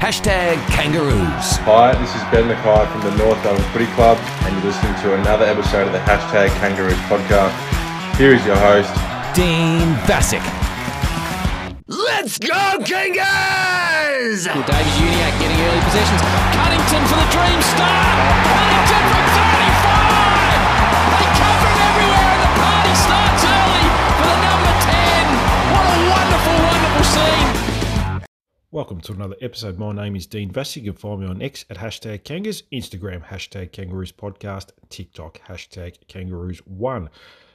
Hashtag Kangaroos. Hi, this is Ben McKay from the North Melbourne Footy Club, and you're listening to another episode of the Hashtag Kangaroos podcast. Here is your host, Dean Vasic. Let's go, Kangas! Well, Davies-Uniacke getting early possessions. Cunnington for the dream start. Cunnington from 35. They cover it everywhere, and the party starts early for the number 10. What a wonderful, wonderful scene. Welcome to another episode. My name is Dean Vasic. You can find me on X at hashtag Kangas, Instagram hashtag Kangaroos Podcast, TikTok hashtag Kangaroos1.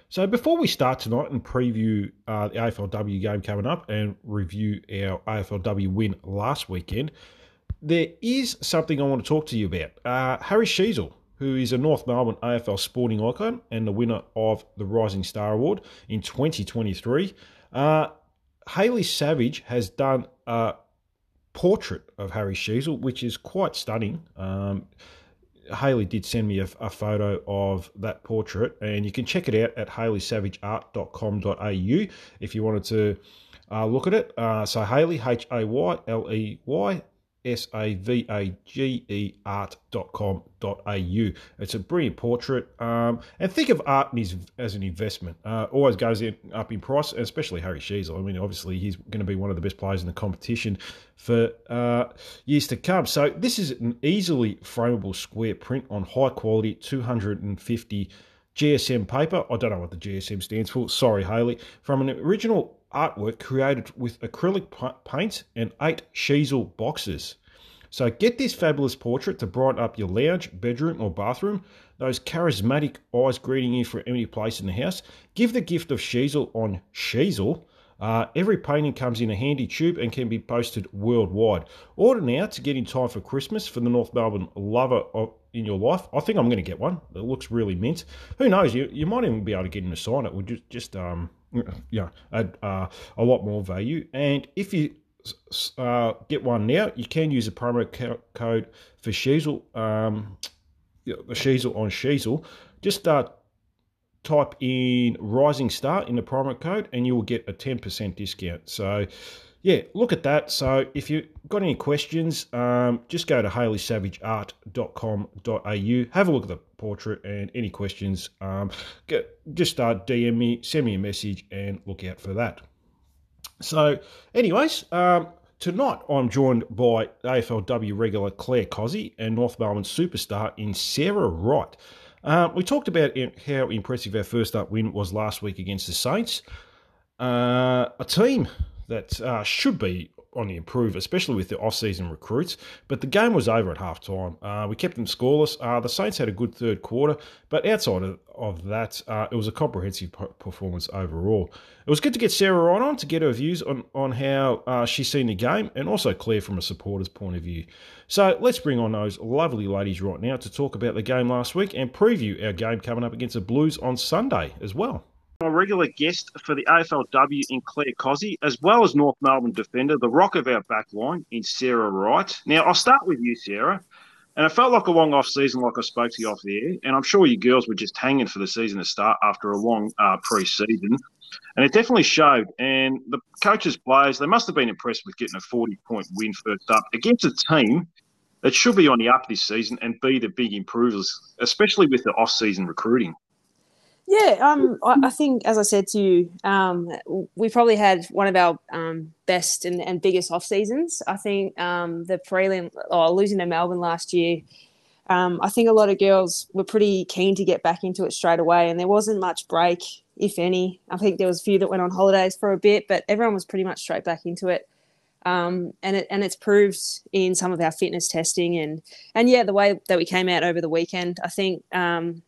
So before we start tonight and preview uh, the AFLW game coming up and review our AFLW win last weekend, there is something I want to talk to you about. Uh, Harry Sheezel, who is a North Melbourne AFL sporting icon and the winner of the Rising Star Award in 2023, uh, Hayley Savage has done a portrait of Harry Sheezel, which is quite stunning. Um, Hayley did send me a, a, photo of that portrait, and you can check it out at hayleySavageArt.com.au if you wanted to uh, look at it. Uh, so Hayley, H A Y L E Y S A V A G E art.com.au. It's a brilliant portrait. Um, and think of art as an investment. Uh, always goes in, up in price, especially Harry Sheezel. I mean, obviously, he's going to be one of the best players in the competition for uh, years to come. So, this is an easily frameable square print on high quality 250 GSM paper. I don't know what the GSM stands for. Sorry, Hayley. From an original artwork created with acrylic paint and eight Sheezel boxes. So get this fabulous portrait to brighten up your lounge, bedroom, or bathroom. Those charismatic eyes greeting you from any place in the house. Give the gift of Sheezel on Sheezel. Uh, every painting comes in a handy tube and can be posted worldwide. Order now to get in time for Christmas for the North Melbourne lover of, in your life. I think I'm going to get one. It looks really mint. Who knows? You you might even be able to get in to sign it. Would just just um yeah add uh, a lot more value. And if you uh, get one now, you can use a promo code for Sheezel, um, the Sheezel on Sheezel. Just uh, type in Rising Star in the promo code and you will get a 10% discount. So, yeah, look at that. So, if you've got any questions, um, just go to hayleysavageart.com.au, have a look at the portrait, and any questions, um, just start DM me, send me a message, and look out for that. So, anyways, um, tonight I'm joined by AFLW regular Clare Cosey and North Melbourne superstar in Sarah Wright. Um, we talked about how impressive our first up win was last week against the Saints, uh, a team that uh, should be on the improve, especially with the off-season recruits. But the game was over at half time. Uh, we kept them scoreless. Uh, the Saints had a good third quarter, but outside of, of that, uh, it was a comprehensive performance overall. It was good to get Sarah Wright on to get her views on, on how uh, she's seen the game and also Clare from a supporter's point of view. So let's bring on those lovely ladies right now to talk about the game last week and preview our game coming up against the Blues on Sunday as well. My regular guest for the AFLW in Clare Cosey, as well as North Melbourne defender, the rock of our back line in Sarah Wright. Now, I'll start with you, Sarah. And it felt like a long off season, like I spoke to you off the air. And I'm sure you girls were just hanging for the season to start after a long uh, pre season. And it definitely showed. And the coaches, players, they must have been impressed with getting a 40 point win first up against a team that should be on the up this season and be the big improvers, especially with the off season recruiting. Yeah, um, I, I, think as I said to you, um, we probably had one of our um, best and, and biggest off seasons. I think um, the prelim or losing to Melbourne last year. Um, I think a lot of girls were pretty keen to get back into it straight away, and there wasn't much break, if any. I think there was a few that went on holidays for a bit, but everyone was pretty much straight back into it. Um, and it and it's proved in some of our fitness testing and and yeah, the way that we came out over the weekend. I think um,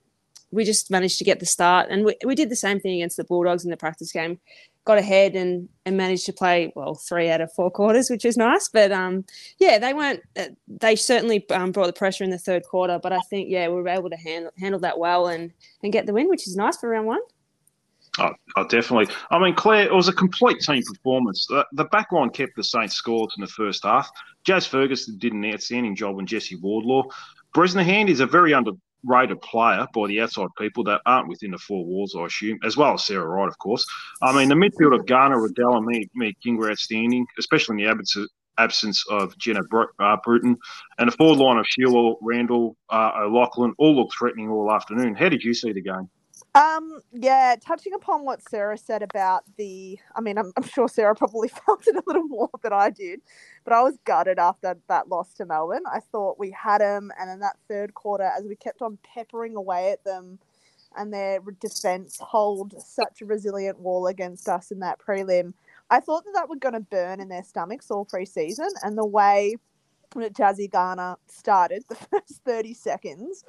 we just managed to get the start. And we, we did the same thing against the Bulldogs in the practice game. Got ahead and, and managed to play well three out of four quarters, which was nice. But um, yeah, they weren't. Uh, they certainly um, brought the pressure in the third quarter. But I think yeah, we were able to handle handle that well and and get the win, which is nice for round one. Oh, oh, definitely. I mean, Clare, it was a complete team performance. The, the back line kept the Saints scoreless in the first half. Jazz Ferguson did an outstanding job on Jesse Wardlaw. Bresnehan is a very under, rated player by the outside people that aren't within the four walls, I assume, as well as Sarah Wright, of course. I mean, the midfield of Garner, Riddell, and me, me King were outstanding, especially in the absence of, absence of Jenna Br- uh, Bruton. And the forward line of Shierlaw, Randall, uh, O'Loughlin all looked threatening all afternoon. How did you see the game? Um, yeah, touching upon what Sarah said about the, I mean, I'm, I'm sure Sarah probably felt it a little more than I did, but I was gutted after that loss to Melbourne. I thought we had them, and in that third quarter, as we kept on peppering away at them, and their defense hold such a resilient wall against us in that prelim, I thought that that was going to burn in their stomachs all preseason, and the way that Jazzy Garner started the first 30 seconds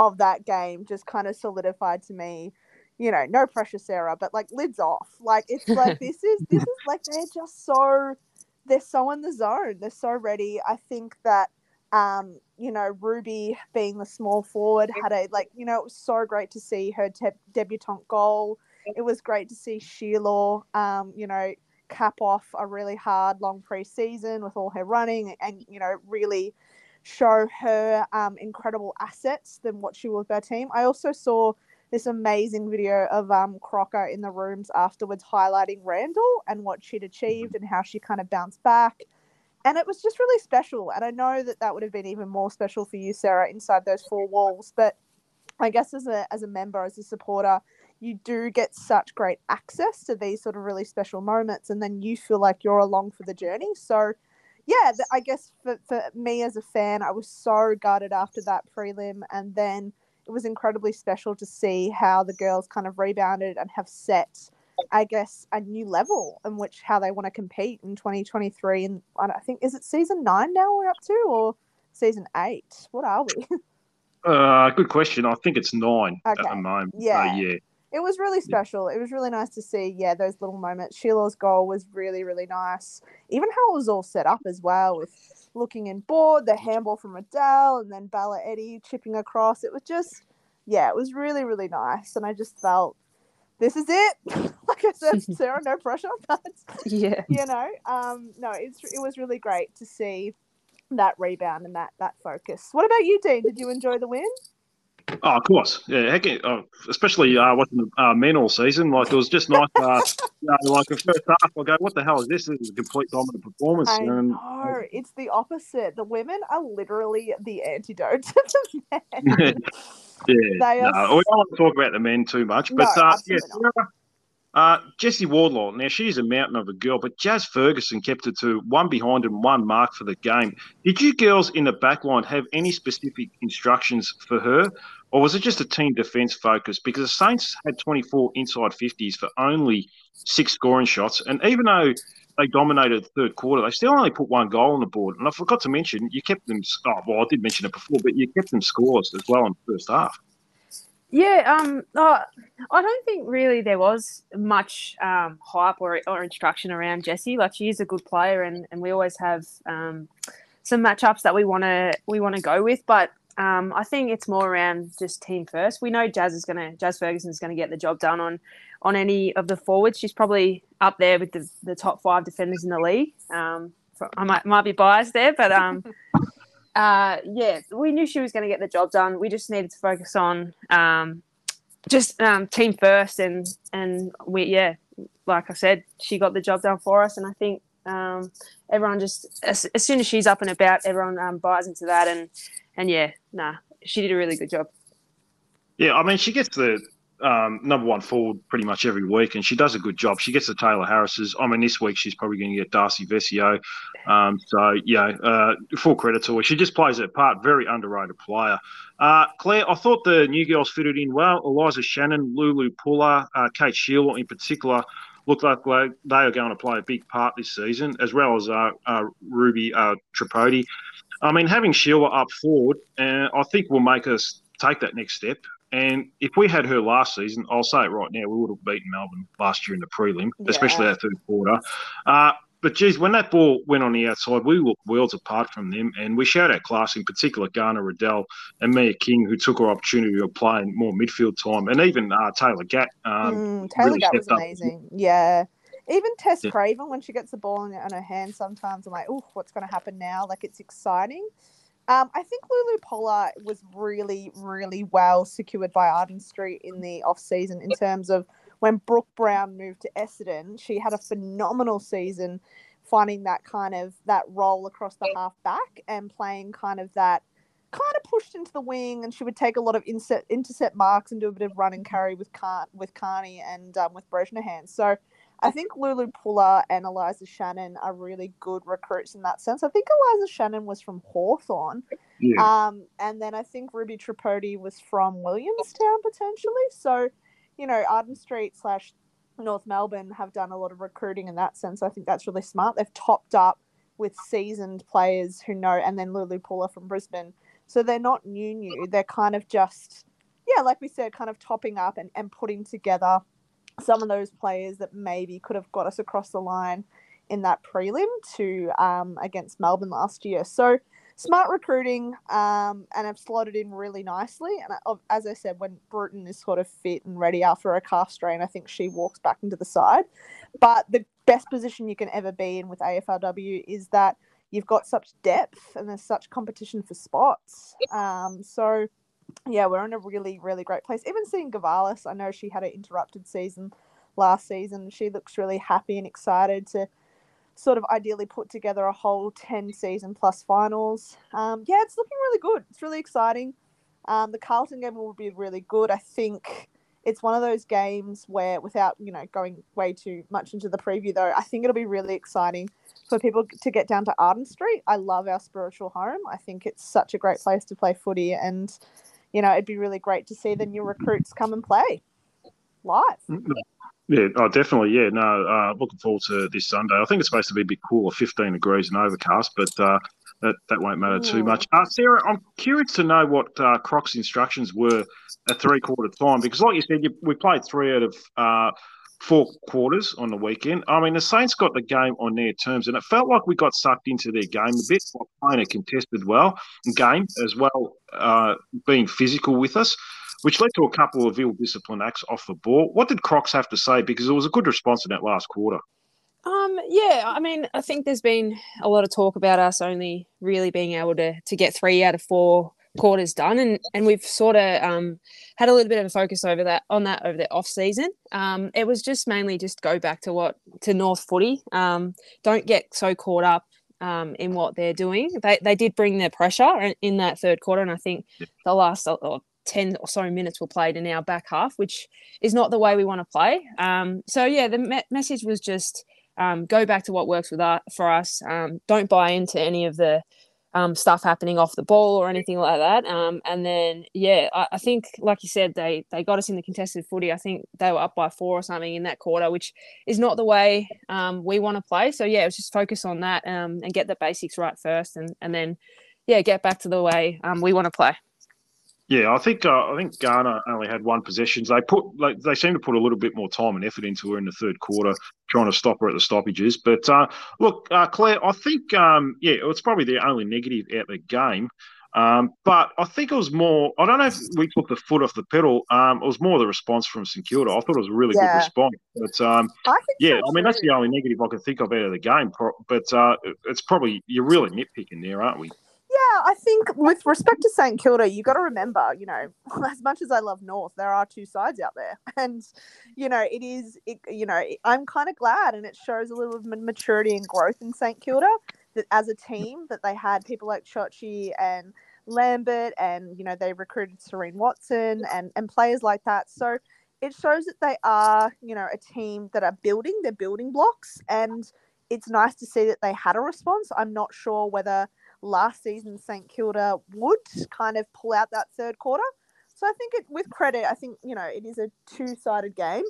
of that game just kind of solidified to me you know no pressure sarah but like lids off. Like it's like this is this is like they're just so they're so in the zone. They're so ready. I think that um you know ruby being the small forward had a like you know it was so great to see her te- debutante goal. It was great to see Shierlaw um you know cap off a really hard long pre-season with all her running and you know really show her um, incredible assets than what she was with our team. I also saw this amazing video of um, Crocker in the rooms afterwards highlighting Randall and what she'd achieved and how she kind of bounced back. And it was just really special. And I know that that would have been even more special for you, Sarah, inside those four walls. But I guess as a, as a member, as a supporter, you do get such great access to these sort of really special moments. And then you feel like you're along for the journey. So yeah, I guess for, for me as a fan, I was so gutted after that prelim. And then it was incredibly special to see how the girls kind of rebounded and have set, I guess, a new level in which how they want to compete in 2023. And I think, is it season nine now we're up to or season eight? What are we? Uh, good question. I think it's nine okay. at the moment. Yeah. Uh, yeah it was really special. It was really nice to see, yeah, those little moments. Shierlaw's goal was really, really nice. Even how it was all set up as well with looking in board, the handball from Adele, and then Bella Eddey chipping across. It was just, yeah, it was really, really nice. And I just felt, this is it. like I said, Sarah, no pressure. But, yeah. You know, um, no, it's, it was really great to see that rebound and that, that focus. What about you, Dean? Did you enjoy the win? Oh, of course, yeah. Heck, oh, especially uh, watching the uh, men all season, like it was just nice. Uh, you know, like the first half, I go, "What the hell is this? This is a complete dominant performance." I and, know it's the opposite. The women are literally the antidote to the men. yeah, they are... no, we don't want to talk about the men too much, but no, uh, yeah, uh, Jesse Wardlaw, now she's a mountain of a girl, but Jazz Ferguson kept it to one behind and one mark for the game. Did you girls in the back line have any specific instructions for her, or was it just a team defence focus? Because the Saints had 24 inside 50s for only six scoring shots, and even though they dominated the third quarter, they still only put one goal on the board. And I forgot to mention, you kept them, oh, well, I did mention it before, but you kept them scores as well in the first half. Yeah, um, uh, I don't think really there was much um, hype or, or instruction around Jesse. Like she is a good player, and, and we always have um, some matchups that we want to we want to go with. But um, I think it's more around just team first. We know Jazz is gonna Jazz Ferguson is gonna get the job done on on any of the forwards. She's probably up there with the, the top five defenders in the league. Um, I might might be biased there, but um, uh, yeah, we knew she was going to get the job done. We just needed to focus on um, just um, team first, and and we yeah, like I said, she got the job done for us, and I think um, everyone just as, as, soon as she's up and about, everyone um, buys into that, and and yeah, nah, she did a really good job. Yeah, I mean, she gets the um, number one forward pretty much every week, and she does a good job. She gets the Taylor Harris's. I mean, this week she's probably going to get Darcy Vescio. Um, so yeah, uh, full credit to her. She just plays her part. Very underrated player. Uh, Clare, I thought the new girls fitted in well. Eliza Shannon, Lulu Pullar, uh, Kate Shierlaw in particular look like they are going to play a big part this season, as well as uh, uh, Ruby uh, Tripodi. I mean, having Shierlaw up forward, uh, I think will make us take that next step. And if we had her last season, I'll say it right now, we would have beaten Melbourne last year in the prelim, yeah. especially that third quarter. Uh, but geez, when that ball went on the outside, we looked worlds apart from them, and we showed our class. In particular, Garner Riddell and Mia King, who took her opportunity of playing more midfield time, and even uh, Taylor Gatt. Um, mm, Taylor really Gatt was amazing. Up. Yeah, even Tess yeah. Craven when she gets the ball in, in her hand, sometimes I'm like, oh, what's going to happen now? Like it's exciting. Um, I think Lulu Pullar was really, really well secured by Arden Street in the off season in terms of when Brooke Brown moved to Essendon. She had a phenomenal season finding that kind of that role across the half back and playing kind of that kind of pushed into the wing, and she would take a lot of intercept intercept marks and do a bit of run and carry with Car- with Kearney and um, with Bresnehan. So I think Lulu Pullar and Eliza Shannon are really good recruits in that sense. I think Eliza Shannon was from Hawthorn, Yeah. um, and then I think Ruby Tripodi was from Williamstown potentially. So, you know, Arden Street slash North Melbourne have done a lot of recruiting in that sense. I think that's really smart. They've topped up with seasoned players who know, and then Lulu Pullar from Brisbane. So they're not new, new. They're kind of just, yeah, like we said, kind of topping up and, and putting together some of those players that maybe could have got us across the line in that prelim to um, against Melbourne last year. So smart recruiting um, and have slotted in really nicely. And I, as I said, when Bruton is sort of fit and ready after a calf strain, I think she walks back into the side. But the best position you can ever be in with AFLW is that you've got such depth and there's such competition for spots. Um, so yeah, we're in a really, really great place. Even seeing Gavalis, I know she had an interrupted season last season. She looks really happy and excited to sort of ideally put together a whole 10 season plus finals. Um, yeah, it's looking really good. It's really exciting. Um, the Carlton game will be really good. I think it's one of those games where, without you know going way too much into the preview, though, I think it'll be really exciting for people to get down to Arden Street. I love our spiritual home. I think it's such a great place to play footy, and you know it'd be really great to see the new recruits come and play live. Yeah, oh, definitely. Yeah, no, uh, looking forward to this Sunday. I think it's supposed to be a bit cooler, 15 degrees and overcast, but uh, that, that won't matter too much. Uh, Sarah, I'm curious to know what uh, Croc's instructions were at three quarter time because, like you said, you, we played three out of uh, four quarters on the weekend. I mean, the Saints got the game on their terms, and it felt like we got sucked into their game a bit by playing a contested well game as well, uh, being physical with us which led to a couple of ill disciplined acts off the ball. What did Crocs have to say? Because it was a good response in that last quarter. Um, yeah, I mean, I think there's been a lot of talk about us only really being able to to get three out of four quarters done, and and we've sort of um, had a little bit of a focus over that on that over the off season. Um, it was just mainly just go back to what to North Footy. Um, don't get so caught up um, in what they're doing. They they did bring their pressure in- that third quarter, and I think the last uh, uh, 10 or so minutes were played in our back half, which is not the way we want to play. Um, so, yeah, the me- message was just um, go back to what works with us, for us. Um, don't buy into any of the um, stuff happening off the ball or anything like that. Um, and then, yeah, I, I think, like you said, they they got us in the contested footy. I think they were up by four or something in that quarter, which is not the way um, we want to play. So, yeah, it was just focus on that um, and get the basics right first, and and then, yeah, get back to the way um, we want to play. Yeah, I think uh, I think Garner only had one possession. They put like they seem to put a little bit more time and effort into her in the third quarter, trying to stop her at the stoppages. But uh, look, uh, Clare, I think um, yeah, it's probably the only negative out the game. Um, but I think it was more. I don't know if we took the foot off the pedal. Um, it was more the response from St Kilda. I thought it was a really Yeah. good response. But um, I yeah, so I mean that's the only negative I can think of out of the game. But uh, it's probably you're really nitpicking there, aren't we? Yeah, I think with respect to St Kilda, you got to remember, you know, as much as I love North, there are two sides out there, and you know, it is, it, you know, I'm kind of glad, and it shows a little of maturity and growth in St Kilda that as a team that they had people like Chochi and Lambert, and you know, they recruited Serene Watson and and players like that. So it shows that they are, you know, a team that are building, they're building blocks, and it's nice to see that they had a response. I'm not sure whether last season St Kilda would kind of pull out that third quarter. So I think it, with credit, I think you know it is a two-sided game,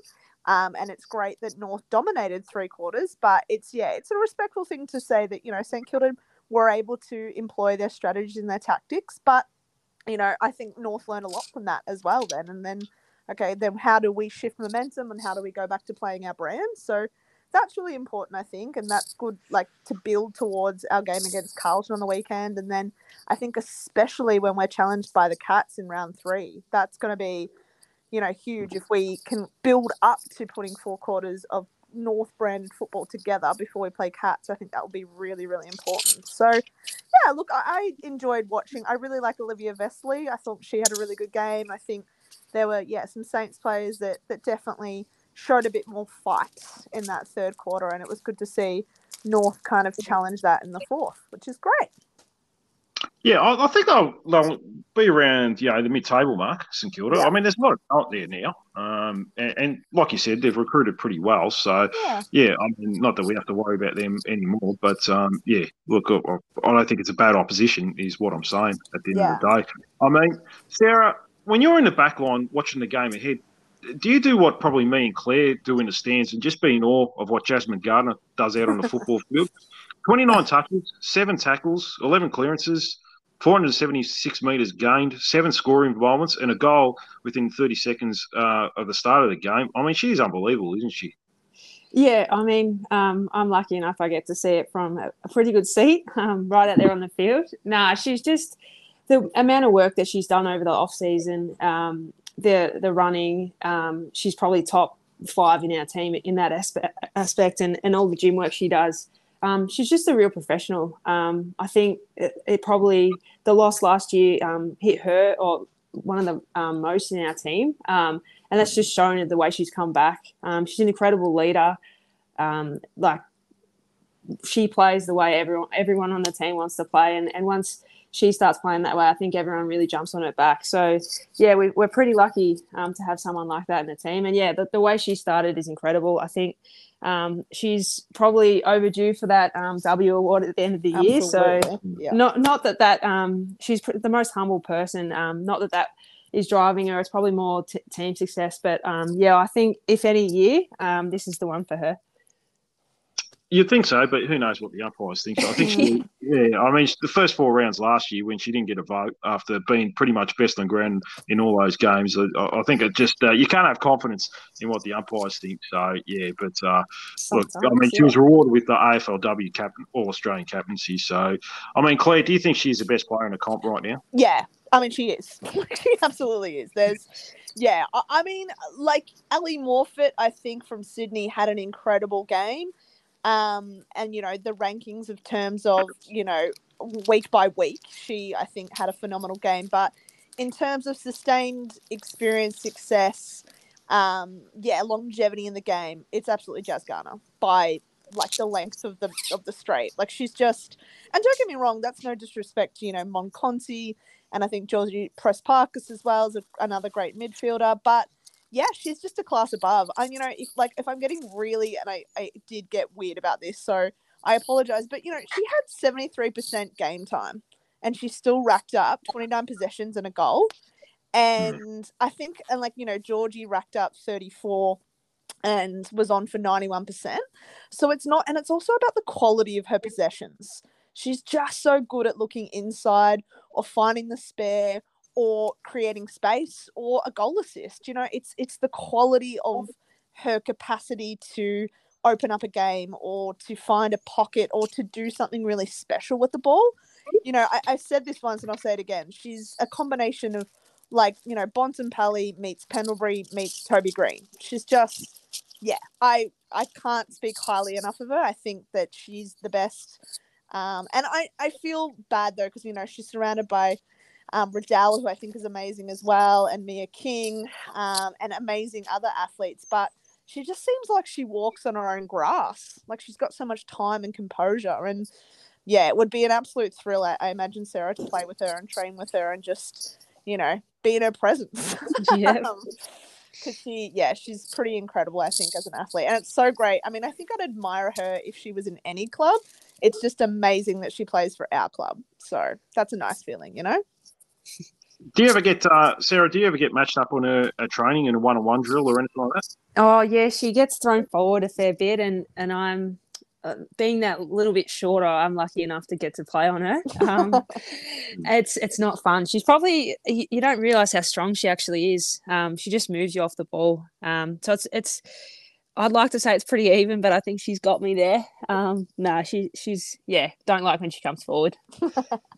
um, and it's great that North dominated three quarters. But it's yeah, it's a respectful thing to say that you know St Kilda were able to employ their strategies and their tactics, but you know I think North learned a lot from that as well. Then and then, okay, then how do we shift momentum and how do we go back to playing our brand? So that's really important, I think, and that's good, like to build towards our game against Carlton on the weekend, and then I think especially when we're challenged by the Cats in round three, that's going to be, you know, huge if we can build up to putting four quarters of North branded football together before we play Cats. I think that will be really, really important. So, yeah, look, I, I enjoyed watching. I really like Olivia Vesely. I thought she had a really good game. I think there were, yeah, some Saints players that that definitely showed a bit more fight in that third quarter, and it was good to see North kind of challenge that in the fourth, which is great. Yeah, I, I think they'll, they'll be around, you know, the mid-table mark, St Kilda. Yeah. I mean, there's not a lot of talent there now, um, and, and like you said, they've recruited pretty well. So, Yeah. yeah, I mean, not that we have to worry about them anymore, but um, yeah, look, I, I don't think it's a bad opposition, is what I'm saying at the end of the day. I mean, Sarah, when you're in the back line watching the game ahead, do you do what probably me and Clare do in the stands and just be in awe of what Jasmine Garner does out on the football field? 29 touches, seven tackles, 11 clearances, 476 metres gained, seven scoring involvements, and a goal within 30 seconds uh, of the start of the game. I mean, she's unbelievable, isn't she? Yeah, I mean, um, I'm lucky enough I get to see it from a, pretty good seat, um, right out there on the field. Nah, she's just the amount of work that she's done over the off season, um, the the running. Um, she's probably top five in our team in that aspect, aspect and, and all the gym work she does. Um, she's just a real professional. Um, I think it, it probably the loss last year um, hit her or one of the um, most in our team. Um, and that's just shown the way she's come back. Um, she's an incredible leader. Like she plays the way everyone everyone on the team wants to play, and, and once she starts playing that way, I think everyone really jumps on her back. So yeah, we, we're pretty lucky um, to have someone like that in the team. And yeah, the, the way she started is incredible. I think um, she's probably overdue for that um, W award at the end of the year. So yeah. not not that that um, she's pr- the most humble person. Um, not that that is driving her. It's probably more t- team success. But um, yeah, I think if any year, um, this is the one for her. You'd think so, but who knows what the umpires think? I think she, yeah, I mean, the first four rounds last year when she didn't get a vote after being pretty much best on ground in all those games, I, I think it just uh, you can't have confidence in what the umpires think. So yeah, but uh, look, I mean, she was rewarded with the AFLW captain, All Australian captaincy. So I mean, Clare, do you think she's the best player in the comp right now? Yeah, I mean, she is. she absolutely is. There's, yeah, I, I mean, like Ellie Morfitt, I think from Sydney had an incredible game. Um, and you know the rankings of terms of you know week by week, she I think had a phenomenal game. But in terms of sustained experience, success, um, yeah, longevity in the game, it's absolutely Jazz Garner by like the length of the of the straight. Like she's just, and don't get me wrong, that's no disrespect to you know Mon Conti and I think Georgie Prespakis as well is a, another great midfielder. But yeah, she's just a class above. And you know, if like if I'm getting really, and I, I did get weird about this, so I apologize. But you know, she had 73 percent game time, and she still racked up 29 possessions and a goal. Mm-hmm. And I think, and like you know, Georgie racked up 34 and was on for 91%. So it's not, and it's also about the quality of her possessions. She's just so good at looking inside or finding the spare or creating space or a goal assist. You know, it's it's the quality of her capacity to open up a game or to find a pocket or to do something really special with the ball. You know, I, I said this once and I'll say it again. She's a combination of like, you know, Bontempelli meets Pendlebury meets Toby Greene. She's just yeah, I I can't speak highly enough of her. I think that she's the best. Um, and I, I feel bad though because you know she's surrounded by um, Riddell, who I think is amazing as well, and Mia King, um, and amazing other athletes. But she just seems like she walks on her own grass. Like she's got so much time and composure. And yeah, it would be an absolute thrill, I, I imagine, Sarah, to play with her and train with her and just, you know, be in her presence. Yeah. Because she, yeah, she's pretty incredible, I think, as an athlete. And it's so great. I mean, I think I'd admire her if she was in any club. It's just amazing that she plays for our club. So that's a nice feeling, you know? Do you ever get uh, Sarah? Do you ever get matched up on a, a training in a one-on-one drill or anything like that? Oh yeah, she gets thrown forward a fair bit, and and I'm uh, being that little bit shorter. I'm lucky enough to get to play on her. Um, it's it's not fun. She's probably you, you don't realize how strong she actually is. Um, she just moves you off the ball. Um, so it's it's. I'd like to say it's pretty even, but I think she's got me there. Um, no, she she's yeah. Don't like when she comes forward.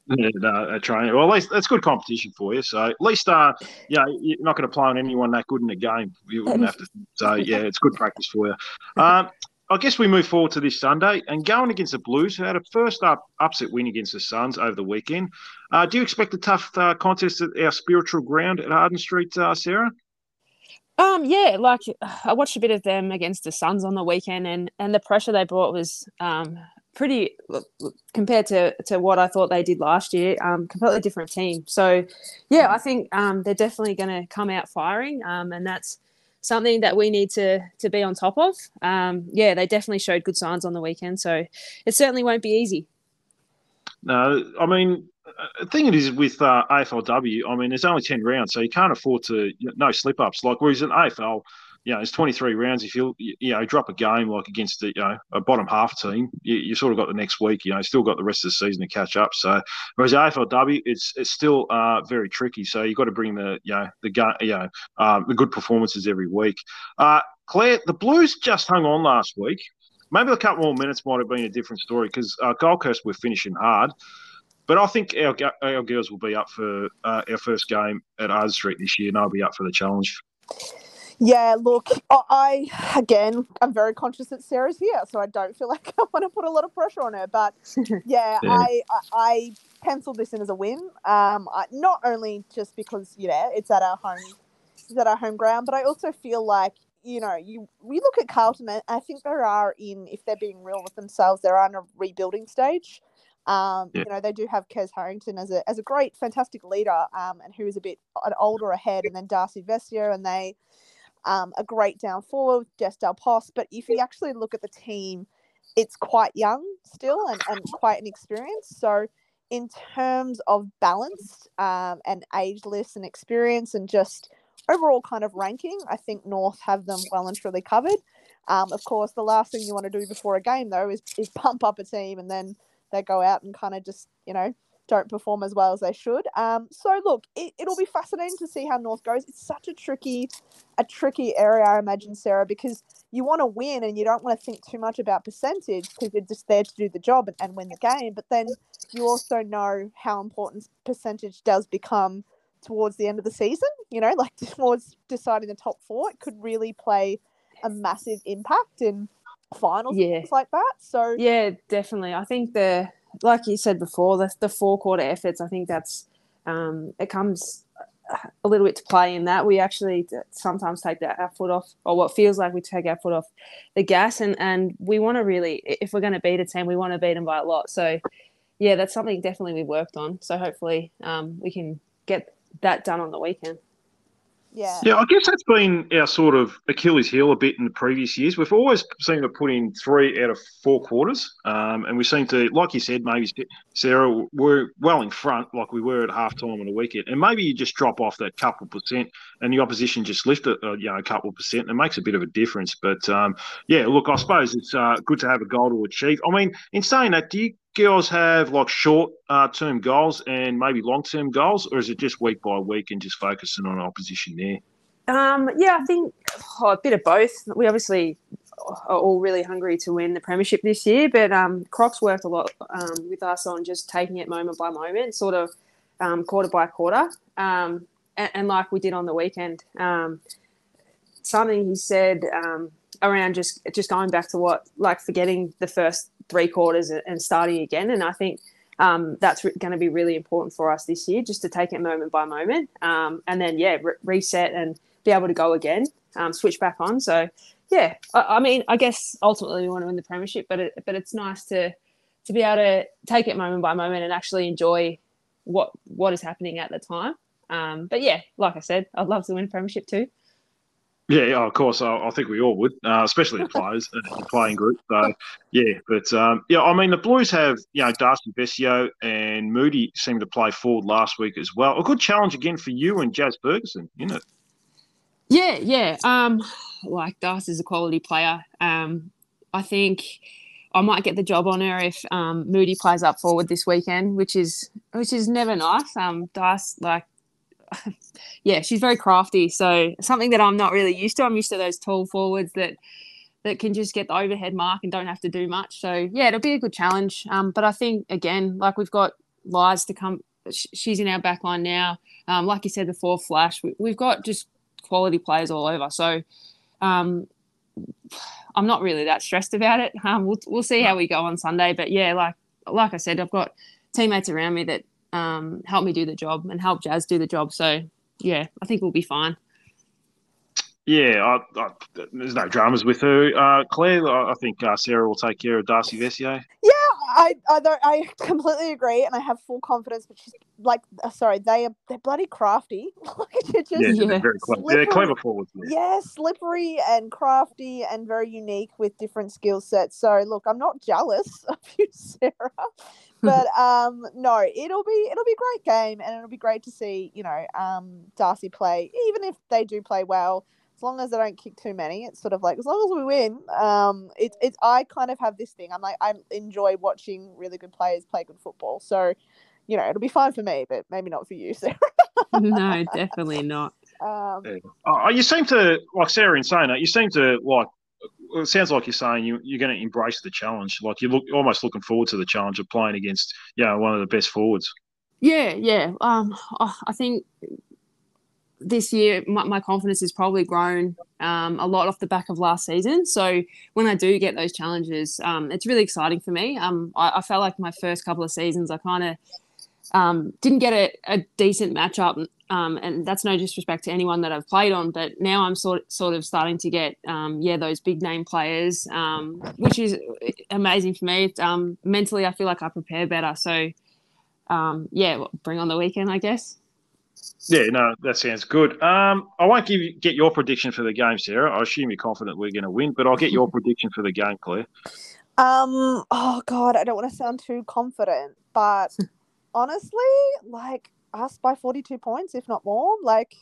Yeah, no, a training. Well, at least that's good competition for you. So at least, uh, yeah, you're not going to play on anyone that good in the game. You wouldn't have to. So yeah, it's good practice for you. Um, I guess we move forward to this Sunday and going against the Blues, who had a first up upset win against the Suns over the weekend. Uh, do you expect a tough uh, contest at our spiritual ground at Arden Street, uh, Sarah? Um, yeah, like I watched a bit of them against the Suns on the weekend, and and the pressure they brought was um pretty compared to to what I thought they did last year. Um, completely different team. So, yeah, I think um, they're definitely going to come out firing, um, and that's something that we need to to be on top of. Um, yeah, they definitely showed good signs on the weekend, so it certainly won't be easy. No, I mean, the thing it is with uh, AFLW, I mean, there's only 10 rounds, so you can't afford to, no slip ups. Like, whereas in AFL, you know, it's 23 rounds. If you, you know, drop a game like against the, you know, a bottom half team, you, you sort of got the next week, you know, still got the rest of the season to catch up. So, whereas AFLW, it's it's still uh, very tricky. So you've got to bring the, you know, the, you know, um, the good performances every week. Uh, Clare, the Blues just hung on last week. Maybe a couple more minutes might have been a different story because uh, Gold Coast were finishing hard. But I think our, our girls will be up for uh, our first game at Ard Street this year, and I'll be up for the challenge. Yeah, look, I again, I'm very conscious that Sarah's here, so I don't feel like I want to put a lot of pressure on her. But yeah, yeah. I, I, I penciled this in as a win. Um, I, not only just because you know it's at our home, it's at our home ground, but I also feel like you know you we look at Carlton, and I think there are in if they're being real with themselves, they're on a rebuilding stage. Um, yeah. You know, they do have Kez Harrington as a as a great, fantastic leader, um, and who is a bit an older ahead, and then Darcy Vescio, and they um, a great down forward, Jess Dal Pos. But if you actually look at the team, it's quite young still and, and quite inexperienced. So, in terms of balance um, and ageless and experience and just overall kind of ranking, I think North have them well and truly covered. Um, of course, the last thing you want to do before a game, though, is, is pump up a team and then they go out and kind of just, you know, don't perform as well as they should. Um, so look, it, it'll be fascinating to see how North goes. It's such a tricky, a tricky area, I imagine, Sarah, because you want to win and you don't want to think too much about percentage because you're just there to do the job and, and win the game. But then you also know how important percentage does become towards the end of the season. You know, like towards deciding the top four, it could really play a massive impact in finals yeah. things like that. So yeah, definitely. I think the like you said before, the, the four quarter efforts, I think that's um, it comes a little bit to play in that we actually sometimes take that, our foot off, or what feels like we take our foot off the gas, and and we want to really, if we're going to beat a team, we want to beat them by a lot. So yeah, that's something definitely we worked on. So hopefully um, we can get that done on the weekend. Yeah. Yeah, I guess that's been our sort of Achilles heel a bit in the previous years. We've always seemed to put in three out of four quarters. Um, and we seem to, like you said, maybe Sarah, we're well in front like we were at half time on the weekend. And maybe you just drop off that couple percent and the opposition just lift it, uh, you know, a couple percent. And it makes a bit of a difference. But um, yeah, look, I suppose it's uh, good to have a goal to achieve. I mean, in saying that, do you girls have like short uh, term goals and maybe long term goals, or is it just week by week and just focusing on opposition there? Um, yeah, I think oh, a bit of both. We obviously are all really hungry to win the premiership this year, but um, Crocs worked a lot um, with us on just taking it moment by moment, sort of um, quarter by quarter, um, and, and, like we did on the weekend. Um, something he said around just just going back to what like forgetting the first three quarters and starting again. And I think um, that's re- going to be really important for us this year, just to take it moment by moment, um, and then yeah, re- reset and be able to go again, um, switch back on. So yeah, I, I, mean, I guess ultimately we want to win the premiership, but it, but it's nice to to be able to take it moment by moment and actually enjoy what what is happening at the time. Um, but yeah, like I said, I'd love to win premiership too. Yeah, of course. I, I think we all would, uh, especially the players, the playing group. So, yeah, but um, yeah, I mean, the Blues have you know Darcy Vescio and Moody seemed to play forward last week as well. A good challenge again for you and Jazz Ferguson, isn't it? Yeah, yeah. Um, like Darcy's a quality player. Um, I think I might get the job on her if um, Moody plays up forward this weekend, which is which is never nice. Um, Darcy, like yeah, she's very crafty. So something that I'm not really used to. I'm used to those tall forwards that that can just get the overhead mark and don't have to do much. So yeah, it'll be a good challenge. Um, but I think again, like we've got Lies to come. She's in our back line now. Um, like you said before, Flash. We, have got just quality players all over. So um, I'm not really that stressed about it. Um, we'll we'll see how we go on Sunday. But yeah, like like I said, I've got teammates around me that um, help me do the job and help Jazz do the job. So yeah, I think we'll be fine. Yeah, I, I, there's no dramas with her. Uh, Clare, I think uh, Sarah will take care of Darcy Vescio. Yeah, I I, don't, I completely agree, and I have full confidence. But she's like, uh, sorry, they are they're bloody crafty. like, just, yeah, they're very clever. They're clever forwards. Yeah. yeah, slippery and crafty and very unique with different skill sets. So look, I'm not jealous of you, Sarah. But um, no, it'll be it'll be a great game, and it'll be great to see you know um, Darcy play. Even if they do play well, as long as they don't kick too many, it's sort of like as long as we win. Um, it's it's I kind of have this thing. I'm like I enjoy watching really good players play good football. So, you know, it'll be fine for me, but maybe not for you, Sarah. no, definitely not. Um, oh, you seem to like Sarah and saying that. You seem to like. It sounds like you're saying you, you're going to embrace the challenge. Like you look almost looking forward to the challenge of playing against, you know, one of the best forwards. Yeah, yeah. Um, I think this year my, my, confidence has probably grown um, a lot off the back of last season. So when I do get those challenges, um, it's really exciting for me. Um, I, I, felt like my first couple of seasons, I kind of um, didn't get a, a decent matchup, um, and that's no disrespect to anyone that I've played on. But now I'm sort sort of starting to get um, yeah those big name players, which is amazing for me. mentally, I feel like I prepare better. So yeah, bring on the weekend, I guess. Yeah, no, that sounds good. Um, I won't give you, get your prediction for the game, Sarah. I assume you're confident we're going to win, but I'll get your prediction for the game, Clare. Um, oh God, I don't want to sound too confident, but honestly, like us by 42 points, if not more. Like,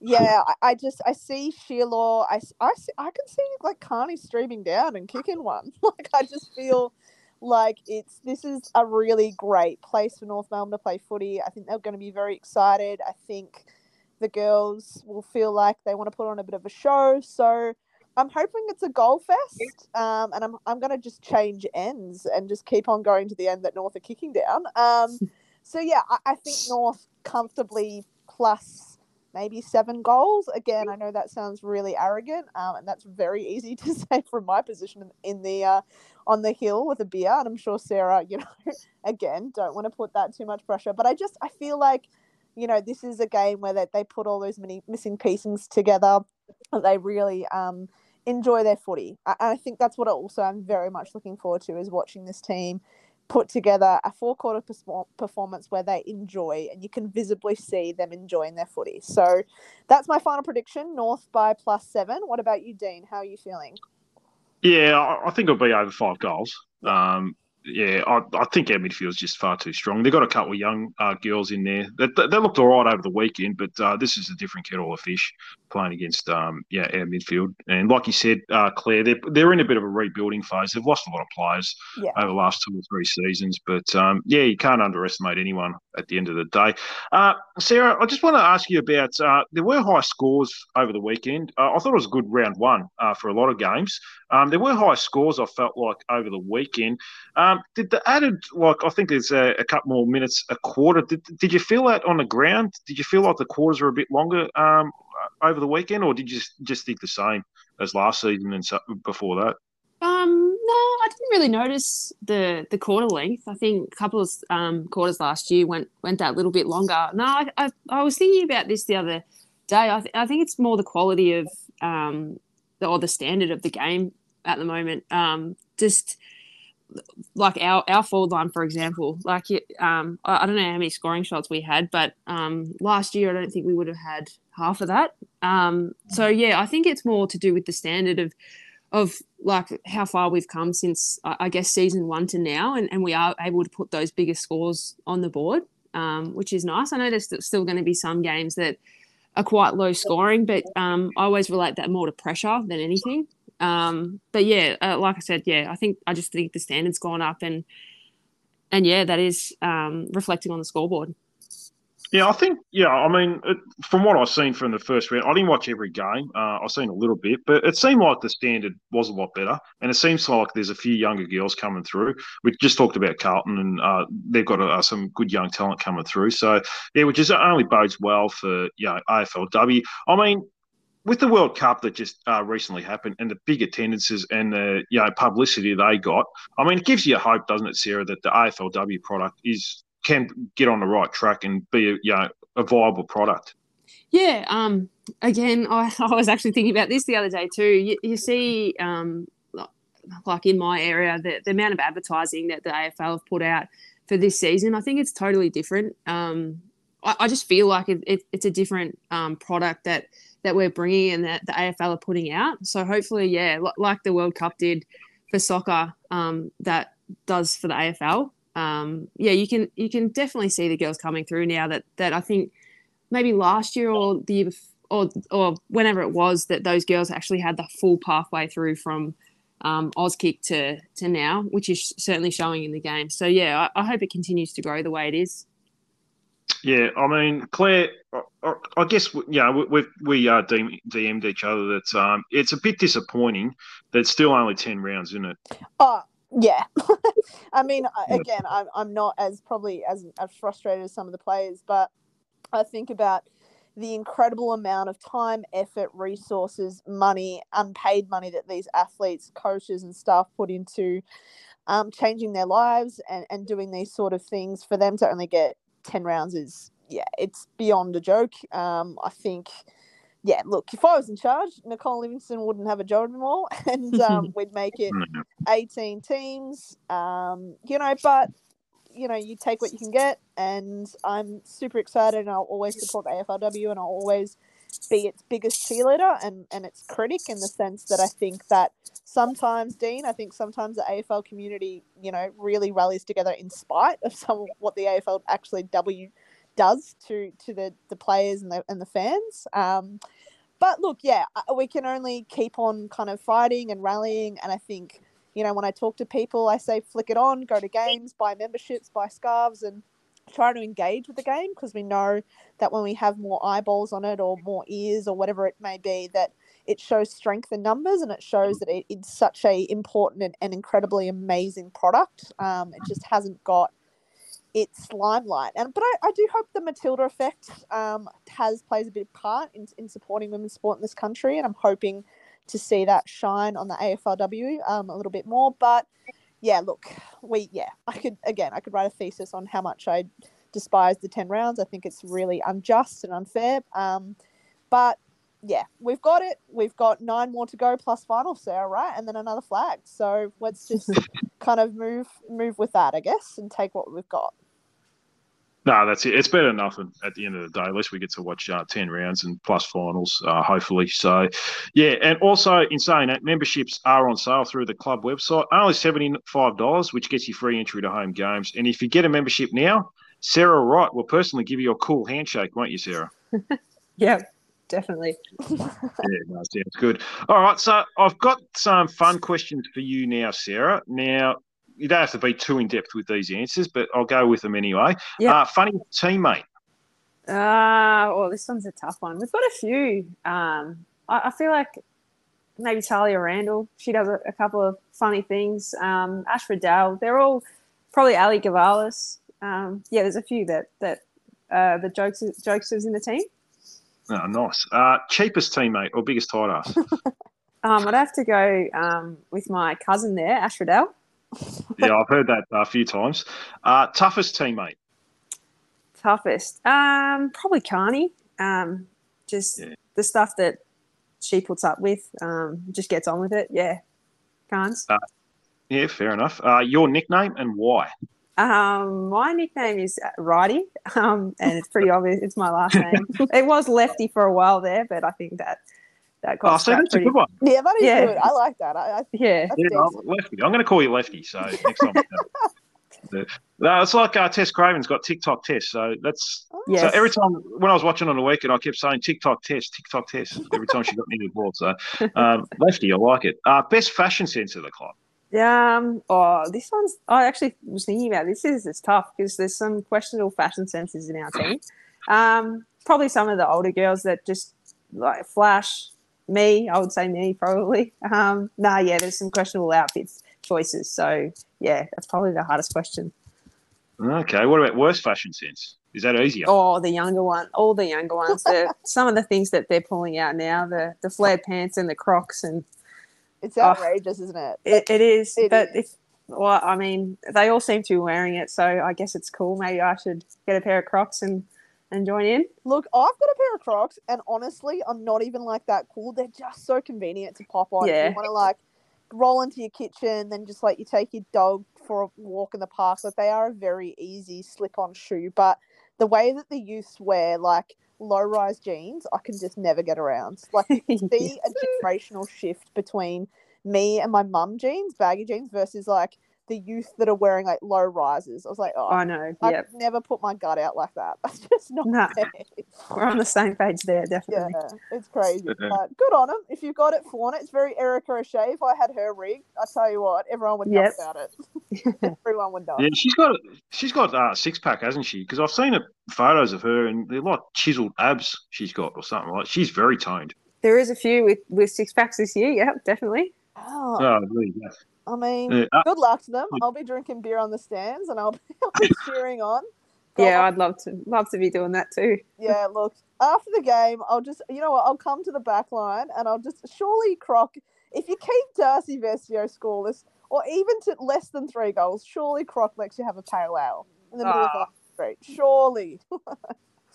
yeah, I, I just I see Shierlaw. I, I, see, I can see like Kearney streaming down and kicking one. Like, I just feel like it's this is a really great place for North Melbourne to play footy. I think they're going to be very excited. I think the girls will feel like they want to put on a bit of a show. So I'm hoping it's a goal fest, um, and I'm I'm going to just change ends and just keep on going to the end that North are kicking down. Um, so yeah, I, I think North comfortably plus maybe seven goals. Again, I know that sounds really arrogant, um, and that's very easy to say from my position in the uh, on the hill with a beer. And I'm sure Sarah, you know, again, don't want to put that too much pressure, but I just I feel like, you know, this is a game where they, they put all those many missing pieces together. They really um, enjoy their footy. I, I think that's what also I'm very much looking forward to is watching this team put together a four quarter performance where they enjoy and you can visibly see them enjoying their footy. So that's my final prediction North by plus seven. What about you, Dean? How are you feeling? Yeah, I think it'll be over five goals. Um, yeah, I, I think our midfield is just far too strong. They've got a couple of young uh, girls in there. They, they, looked all right over the weekend, but uh, this is a different kettle of fish playing against um, yeah our midfield. And like you said, uh, Clare, they're, they're in a bit of a rebuilding phase. They've lost a lot of players yeah. over the last two or three seasons, but um, yeah, you can't underestimate anyone at the end of the day. Uh, Sarah, I just want to ask you about uh, there were high scores over the weekend. Uh, I thought it was a good round one for a lot of games. Um, there were high scores. I felt like over the weekend. Um, did the added like I think there's a, a, couple more minutes a quarter? Did, did you feel that on the ground? Did you feel like the quarters were a bit longer um, over the weekend, or did you just, just think the same as last season and so, before that? Um, no, I didn't really notice the the quarter length. I think a couple of um, quarters last year went went that little bit longer. No, I, I, I was thinking about this the other day. I, th- I think it's more the quality of um, the, or the standard of the game at the moment. Um, just like our our forward line, for example, like um, I, I, don't know how many scoring shots we had, but um, last year I don't think we would have had half of that. Um, so yeah, I think it's more to do with the standard of of like how far we've come since I guess season one to now, and, and we are able to put those bigger scores on the board, um, which is nice. I know there's still going to be some games that are quite low scoring, but um, I always relate that more to pressure than anything. Um, but yeah, uh, like I said, yeah, I think I just think the standards gone up, and and yeah, that is um, reflecting on the scoreboard. Yeah, I think, yeah, I mean, it, from what I've seen from the first round, I didn't watch every game. Uh, I've seen a little bit, but it seemed like the standard was a lot better. And it seems like there's a few younger girls coming through. We just talked about Carlton, and uh, they've got uh, some good young talent coming through. So, yeah, which is only bodes well for, you know, AFLW. I mean, with the World Cup that just uh, recently happened and the big attendances and the you know publicity they got, I mean, it gives you hope, doesn't it, Sarah, that the AFLW product is can get on the right track and be a, you know a viable product. Yeah. Um. Again, I, I was actually thinking about this the other day too. You, you see, um, like in my area, the, the amount of advertising that the AFL have put out for this season, I think it's totally different. Um, I, I, just feel like it, it, it's a different um, product that that we're bringing and that the AFL are putting out. So hopefully, yeah, like the World Cup did for soccer, um, that does for the AFL. Um, yeah, you can you can definitely see the girls coming through now. That that I think maybe last year or the year before, or or whenever it was that those girls actually had the full pathway through from um, Auskick to to now, which is certainly showing in the game. So yeah, I, I hope it continues to grow the way it is. Yeah, I mean, Clare, I, I guess yeah, we we uh, DM'd each other that um, it's a bit disappointing that it's still only ten rounds, isn't it? Oh yeah, I mean, again, I'm I'm not as probably as, as frustrated as some of the players, but I think about the incredible amount of time, effort, resources, money, unpaid money that these athletes, coaches, and staff put into um, changing their lives and, and doing these sort of things for them to only get 10 rounds is, yeah, it's beyond a joke. Um, I think, yeah, look, if I was in charge, Nicole Livingstone wouldn't have a job anymore and um, we'd make it 18 teams, um, you know, but you know, you take what you can get, and I'm super excited, and I'll always support the AFLW, and I'll always be its biggest cheerleader and, and its critic in the sense that I think that sometimes, Dean, I think sometimes the AFL community, you know, really rallies together in spite of some of what the AFL actually W does to to the, the players and the and the fans. Um, but look, yeah, uh, we can only keep on kind of fighting and rallying, and I think you know, when I talk to people, I say flick it on, go to games, buy memberships, buy scarves, and try to engage with the game because we know that when we have more eyeballs on it or more ears or whatever it may be, that it shows strength in numbers and it shows that it, it's such a important and, and incredibly amazing product. Um, it just hasn't got its limelight. And but I, I do hope the Matilda effect um, has plays a big part in, in supporting women's sport in this country, and I'm hoping to see that shine on the AFLW um, a little bit more. But yeah, look, we yeah, I could again, I could write a thesis on how much I despise the ten rounds. I think it's really unjust and unfair. Um, but yeah, we've got it. We've got nine more to go plus final, Sarah, right? And then another flag. So let's just kind of move move with that, I guess, and take what we've got. No, that's it. It's better than nothing at the end of the day. At least we get to watch uh, 10 rounds and plus finals, uh, hopefully. So, yeah. And also, in saying that, memberships are on sale through the club website. Only $75, which gets you free entry to home games. And if you get a membership now, Sarah Wright will personally give you a cool handshake, won't you, Sarah? yeah, definitely. yeah, no, sounds good. All right. So, I've got some fun questions for you now, Sarah. Now, you don't have to be too in depth with these answers, but I'll go with them anyway. Yeah. Uh, funny teammate. Ah, uh, well, this one's a tough one. We've got a few. Um, I, I, feel like maybe Tahlia Randall. She does a, a couple of funny things. Um, Ash Riddell. They're all probably Ellie Gavalas. Um, yeah, there's a few that that uh, the jokes jokesters in the team. Oh, nice. Uh, cheapest teammate or biggest tight ass? um, I'd have to go um, with my cousin there, Ash Riddell yeah, I've heard that a few times. Uh, toughest teammate? Toughest? Um, probably Kearney. Um, just yeah. the stuff that she puts up with, um, just gets on with it. Yeah, Carnes. Uh, yeah, fair enough. Uh, your nickname and why? Um, my nickname is Righty, um, and it's pretty obvious. It's my last name. it was Lefty for a while there, but I think that that oh, so that's pretty... a good one. Yeah, that is yeah. good. I like that. I, I yeah, yeah lefty. I'm going to call you Lefty. So next time. no, it's like uh, Tess Craven's got TikTok Tess. So that's yes. so every time when I was watching on the weekend, I kept saying TikTok Tess, TikTok Tess every time she got me the ball. So um, Lefty, I like it. Uh, best fashion sense of the club. Yeah. Um, oh, this one's. I actually was thinking about this. Is it's tough because there's some questionable fashion senses in our team. Um, probably some of the older girls that just like flash me, I would say me probably. Um, nah, yeah, there's some questionable outfits choices. So yeah, that's probably the hardest question. Okay, what about worst fashion sense? Is that easier? Oh, the younger one, all the younger ones. the, some of the things that they're pulling out now, the the flared pants and the Crocs, and it's outrageous, oh, isn't it? It, it is. It but is. if well, I mean, they all seem to be wearing it, so I guess it's cool. Maybe I should get a pair of Crocs and and join in? Look, I've got a pair of Crocs, and honestly, I'm not even like that cool. They're just so convenient to pop on. Yeah. If you want to like roll into your kitchen, then just like you take your dog for a walk in the park. Like they are a very easy slip on shoe, but the way that the youths wear like low rise jeans, I can just never get around. Like you can see a generational shift between me and my mum jeans, baggy jeans, versus like the youth that are wearing like low rises. I was like, oh, I know. I Yeah, could never put my gut out like that. That's just not No. fair. we're on the same page there, Yeah, definitely. it's crazy. But good on them. If you've got it, flaunt it. It's very Erika O'Shea. If I had her rig, I tell you what, everyone would know Yep. about it. everyone would know. Yeah, she's got she's got uh, six pack, hasn't she? Because I've seen her photos of her, and they're like chiseled abs she's got, or something like. She's very toned. There is a few with, with six packs this year. Yeah, definitely. Oh, Oh, really? Yeah. I mean, Yeah, uh, good luck to them. I'll be drinking beer on the stands and I'll be, I'll be cheering on. God, Yeah, I'd love to love to be doing that too. yeah, look, after the game, I'll just, you know what, I'll come to the back line and I'll just, surely, Croc, if you keep Darcy Vescio scoreless or even to less than three goals, surely Croc lets you have a pale ale in the middle of Ah. the street. Surely.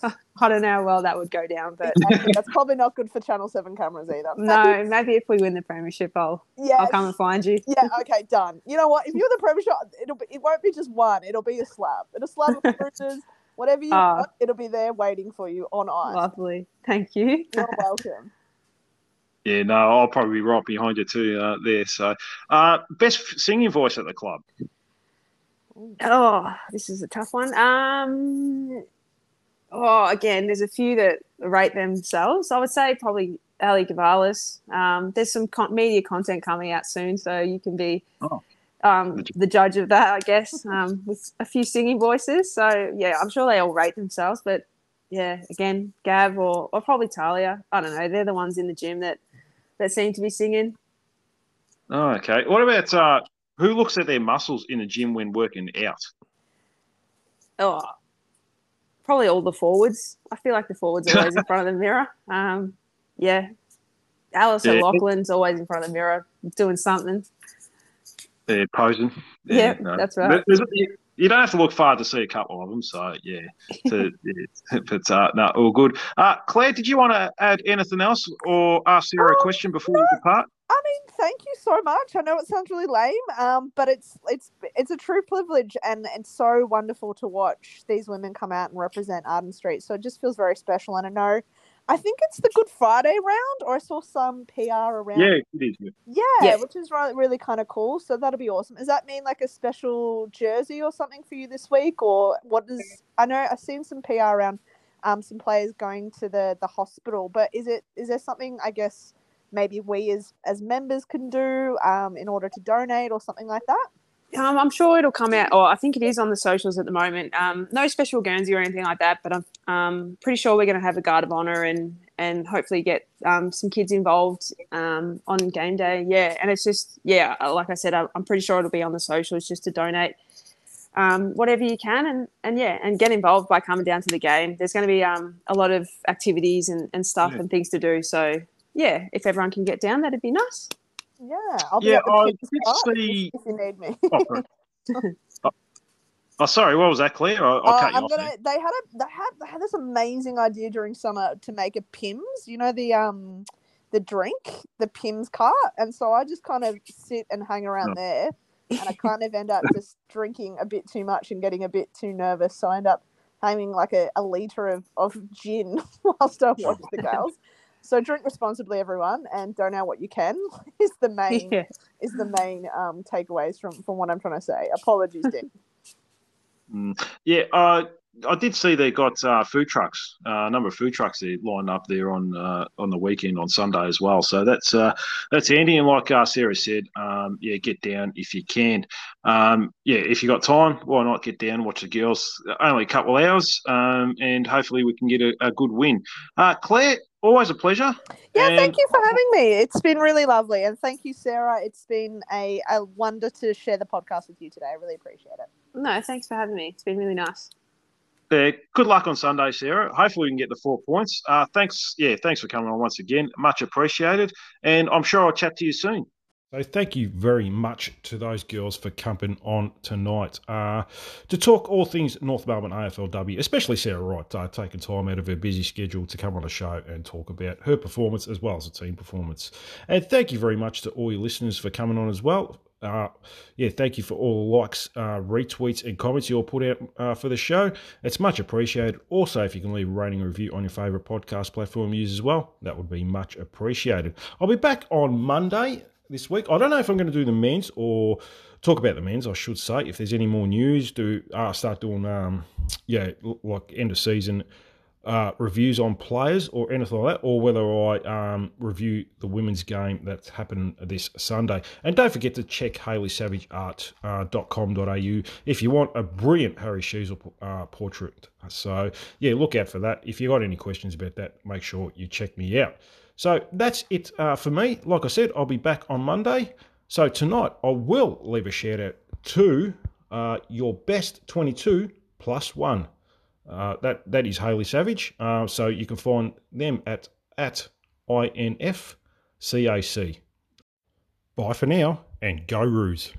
I don't know how well that would go down, but Exactly. That's probably not good for Channel 7 cameras either. no, maybe if we win the premiership, I'll Yeah. I'll come and find you. Yeah, okay, done. You know what? If you're the premiership, it'll be, it won't be just one. It'll be a slab. It'll slab of bruises, whatever you Ah. want. It'll be there waiting for you on ice. Lovely, thank you. You're welcome. Yeah, no, I'll probably be right behind you too uh, there. So, uh, best singing voice at the club. Oh, this is a tough one. Um, oh, again, there's a few that rate themselves. I would say probably Ellie Gavalas. Um, there's some con- media content coming out soon, so you can be Oh. um, the judge of that, I guess, um, with a few singing voices. So yeah, I'm sure they all rate themselves, but yeah, again, Gav or, or probably Tahlia. I don't know. They're the ones in the gym that that seem to be singing. Oh, okay. What about uh, who looks at their muscles in the gym when working out? Oh, probably all the forwards. I feel like the forwards are always in front of the mirror. Um, yeah. Alice Yeah. O'Loughlin's always in front of the mirror doing something. They're posing. Yeah, that's right. But there's- you- don't have to look far to see a couple of them. So yeah, to, yeah. but uh, no, all good. Uh, Clare, did you want to add anything else or ask Sarah a Um, question before we depart? I mean, thank you so much. I know it sounds really lame, um, but it's it's it's a true privilege and it's so wonderful to watch these women come out and represent Arden Street. So it just feels very special. And I know, I think it's the Good Friday round, or I saw some PR around. Yeah, it is. yeah. Yeah, Yeah. which is really, really kind of cool. So that'll be awesome. Does that mean like a special jersey or something for you this week, or what is? I know I've seen some PR around um, some players going to the the hospital, but is it is there something I guess maybe we as as members can do um, in order to donate or something like that? Um, I'm sure it'll come out, or I think it is on the socials at the moment. Um, no special Guernsey or anything like that, but I'm um, pretty sure we're going to have a guard of honour and and hopefully get um, some kids involved um, on game day. Yeah, and it's just yeah, like I said, I- I'm pretty sure it'll be on the socials just to donate um, whatever you can, and and yeah, and get involved by coming down to the game. There's going to be um, a lot of activities and, and stuff Yeah. and things to do. So yeah, if everyone can get down, that'd be nice. Yeah, I'll be Yeah, at the I kids' did park if- see- if you need me. Oh, sorry. oh, oh, sorry. What was that, Clare? I, I'll Uh, cut you I'm off. gonna. there. They had a. They had. They had this amazing idea during summer to make a Pimm's. You know the um, the drink, the Pimm's cart, and so I just kind of sit and hang around Oh. there, and I kind of end up just drinking a bit too much and getting a bit too nervous. So I end up having like a, a liter of of gin whilst I watch the girls. So drink responsibly, everyone, and donate what you can. Is the main Yeah. is the main um takeaways from from what I'm trying to say. Apologies, Dick. Mm. Yeah, uh, I did see they got uh, food trucks, uh, a number of food trucks there lined up there on uh, on the weekend on Sunday as well. So that's uh, that's handy. And like uh, Sarah said, um, yeah, get down if you can. Um, yeah, if you got time, why not get down, watch the girls? Only a couple of hours, um, and hopefully we can get a, a good win. Uh, Clare, always a pleasure. Yeah, And- thank you for having me. It's been really lovely. And thank you, Sarah. It's been a, a wonder to share the podcast with you today. I really appreciate it. No, thanks for having me. It's been really nice. Uh, good luck on Sunday, Sarah. Hopefully we can get the four points. Uh, thanks, yeah, thanks for coming on once again. Much appreciated, and I'm sure I'll chat to you soon. So thank you very much to those girls for coming on tonight uh, to talk all things North Melbourne AFLW, especially Sarah Wright, uh, taking time out of her busy schedule to come on the show and talk about her performance as well as the team performance. And thank you very much to all your listeners for coming on as well. Uh, yeah, thank you for all the likes, uh, retweets, and comments you all put out uh, for the show. It's much appreciated. Also, if you can leave a rating and review on your favourite podcast platform use as well, that would be much appreciated. I'll be back on Monday this week. I don't know if I'm going to do the men's or talk about the men's. I should say, if there's any more news, do uh, start doing um, yeah, like end of season uh, reviews on players or anything like that, or whether I um, review the women's game that's happened this Sunday. And don't forget to check HayleySavageArt.com.au uh, if you want a brilliant Harry Sheezel uh, portrait. So, yeah, look out for that. If you've got any questions about that, make sure you check me out. So that's it uh, for me. Like I said, I'll be back on Monday. So tonight, I will leave a shout out to uh, your best 22 plus one. Uh, that that is Hayley Savage. Uh, so you can find them at at infcac. Bye for now, and go Roos.